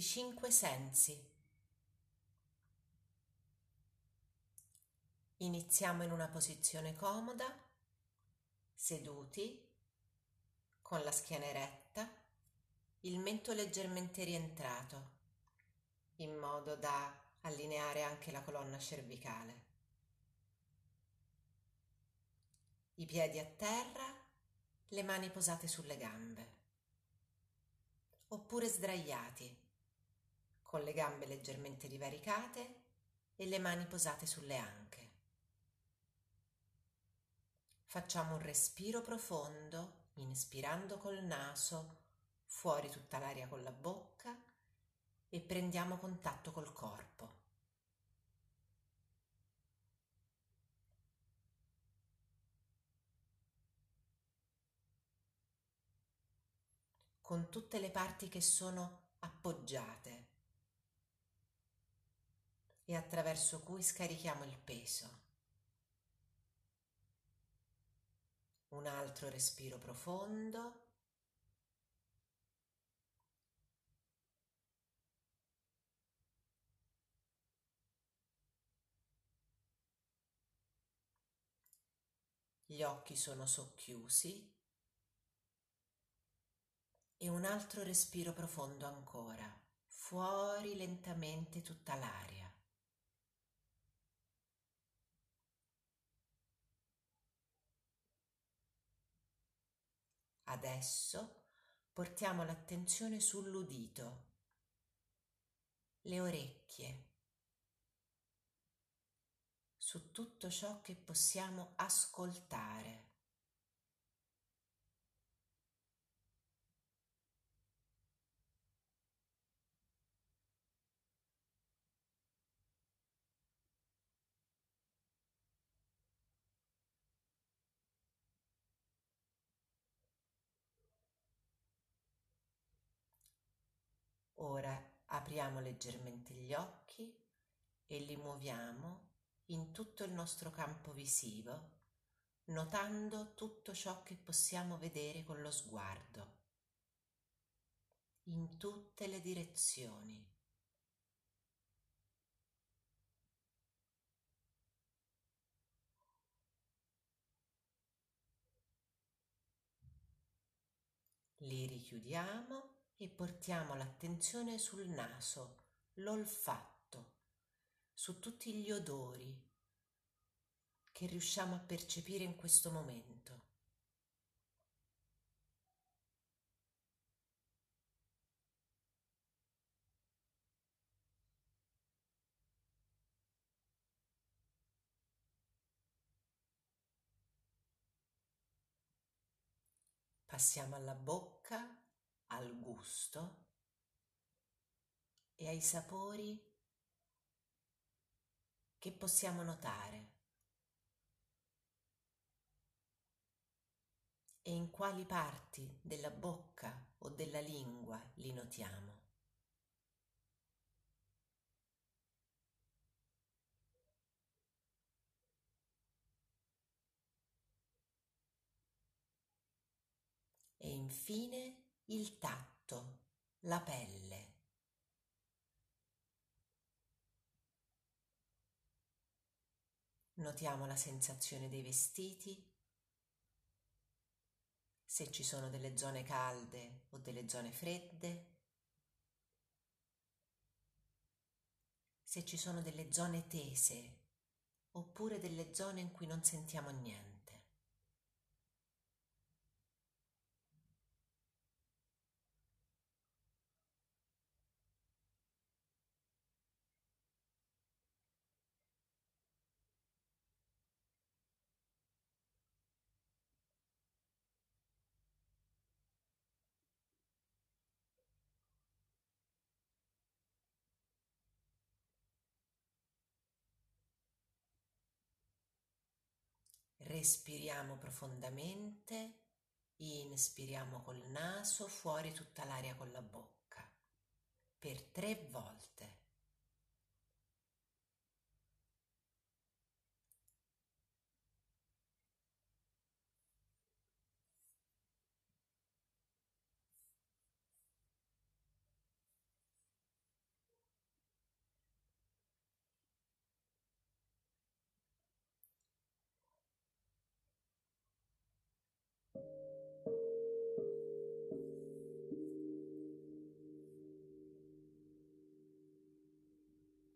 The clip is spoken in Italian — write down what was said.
cinque sensi. Iniziamo in una posizione comoda, seduti, con la schiena eretta, il mento leggermente rientrato, in modo da allineare anche la colonna cervicale. I piedi a terra, le mani posate sulle gambe, oppure sdraiati con le gambe leggermente divaricate e le mani posate sulle anche. Facciamo un respiro profondo, inspirando col naso, fuori tutta l'aria con la bocca e prendiamo contatto col corpo. con tutte le parti che sono appoggiate e attraverso cui scarichiamo il peso. Un altro respiro profondo. Gli occhi sono socchiusi e un altro respiro profondo ancora, fuori lentamente tutta l'aria. Adesso portiamo l'attenzione sull'udito, le orecchie, su tutto ciò che possiamo ascoltare. Ora apriamo leggermente gli occhi e li muoviamo in tutto il nostro campo visivo, notando tutto ciò che possiamo vedere con lo sguardo, in tutte le direzioni. Li richiudiamo e portiamo l'attenzione sul naso, l'olfatto, su tutti gli odori che riusciamo a percepire in questo momento. Passiamo alla bocca al gusto e ai sapori che possiamo notare e in quali parti della bocca o della lingua li notiamo. E infine il tatto, la pelle. Notiamo la sensazione dei vestiti, se ci sono delle zone calde o delle zone fredde, se ci sono delle zone tese oppure delle zone in cui non sentiamo niente. Respiriamo profondamente, inspiriamo col naso, fuori tutta l'aria con la bocca, per tre volte.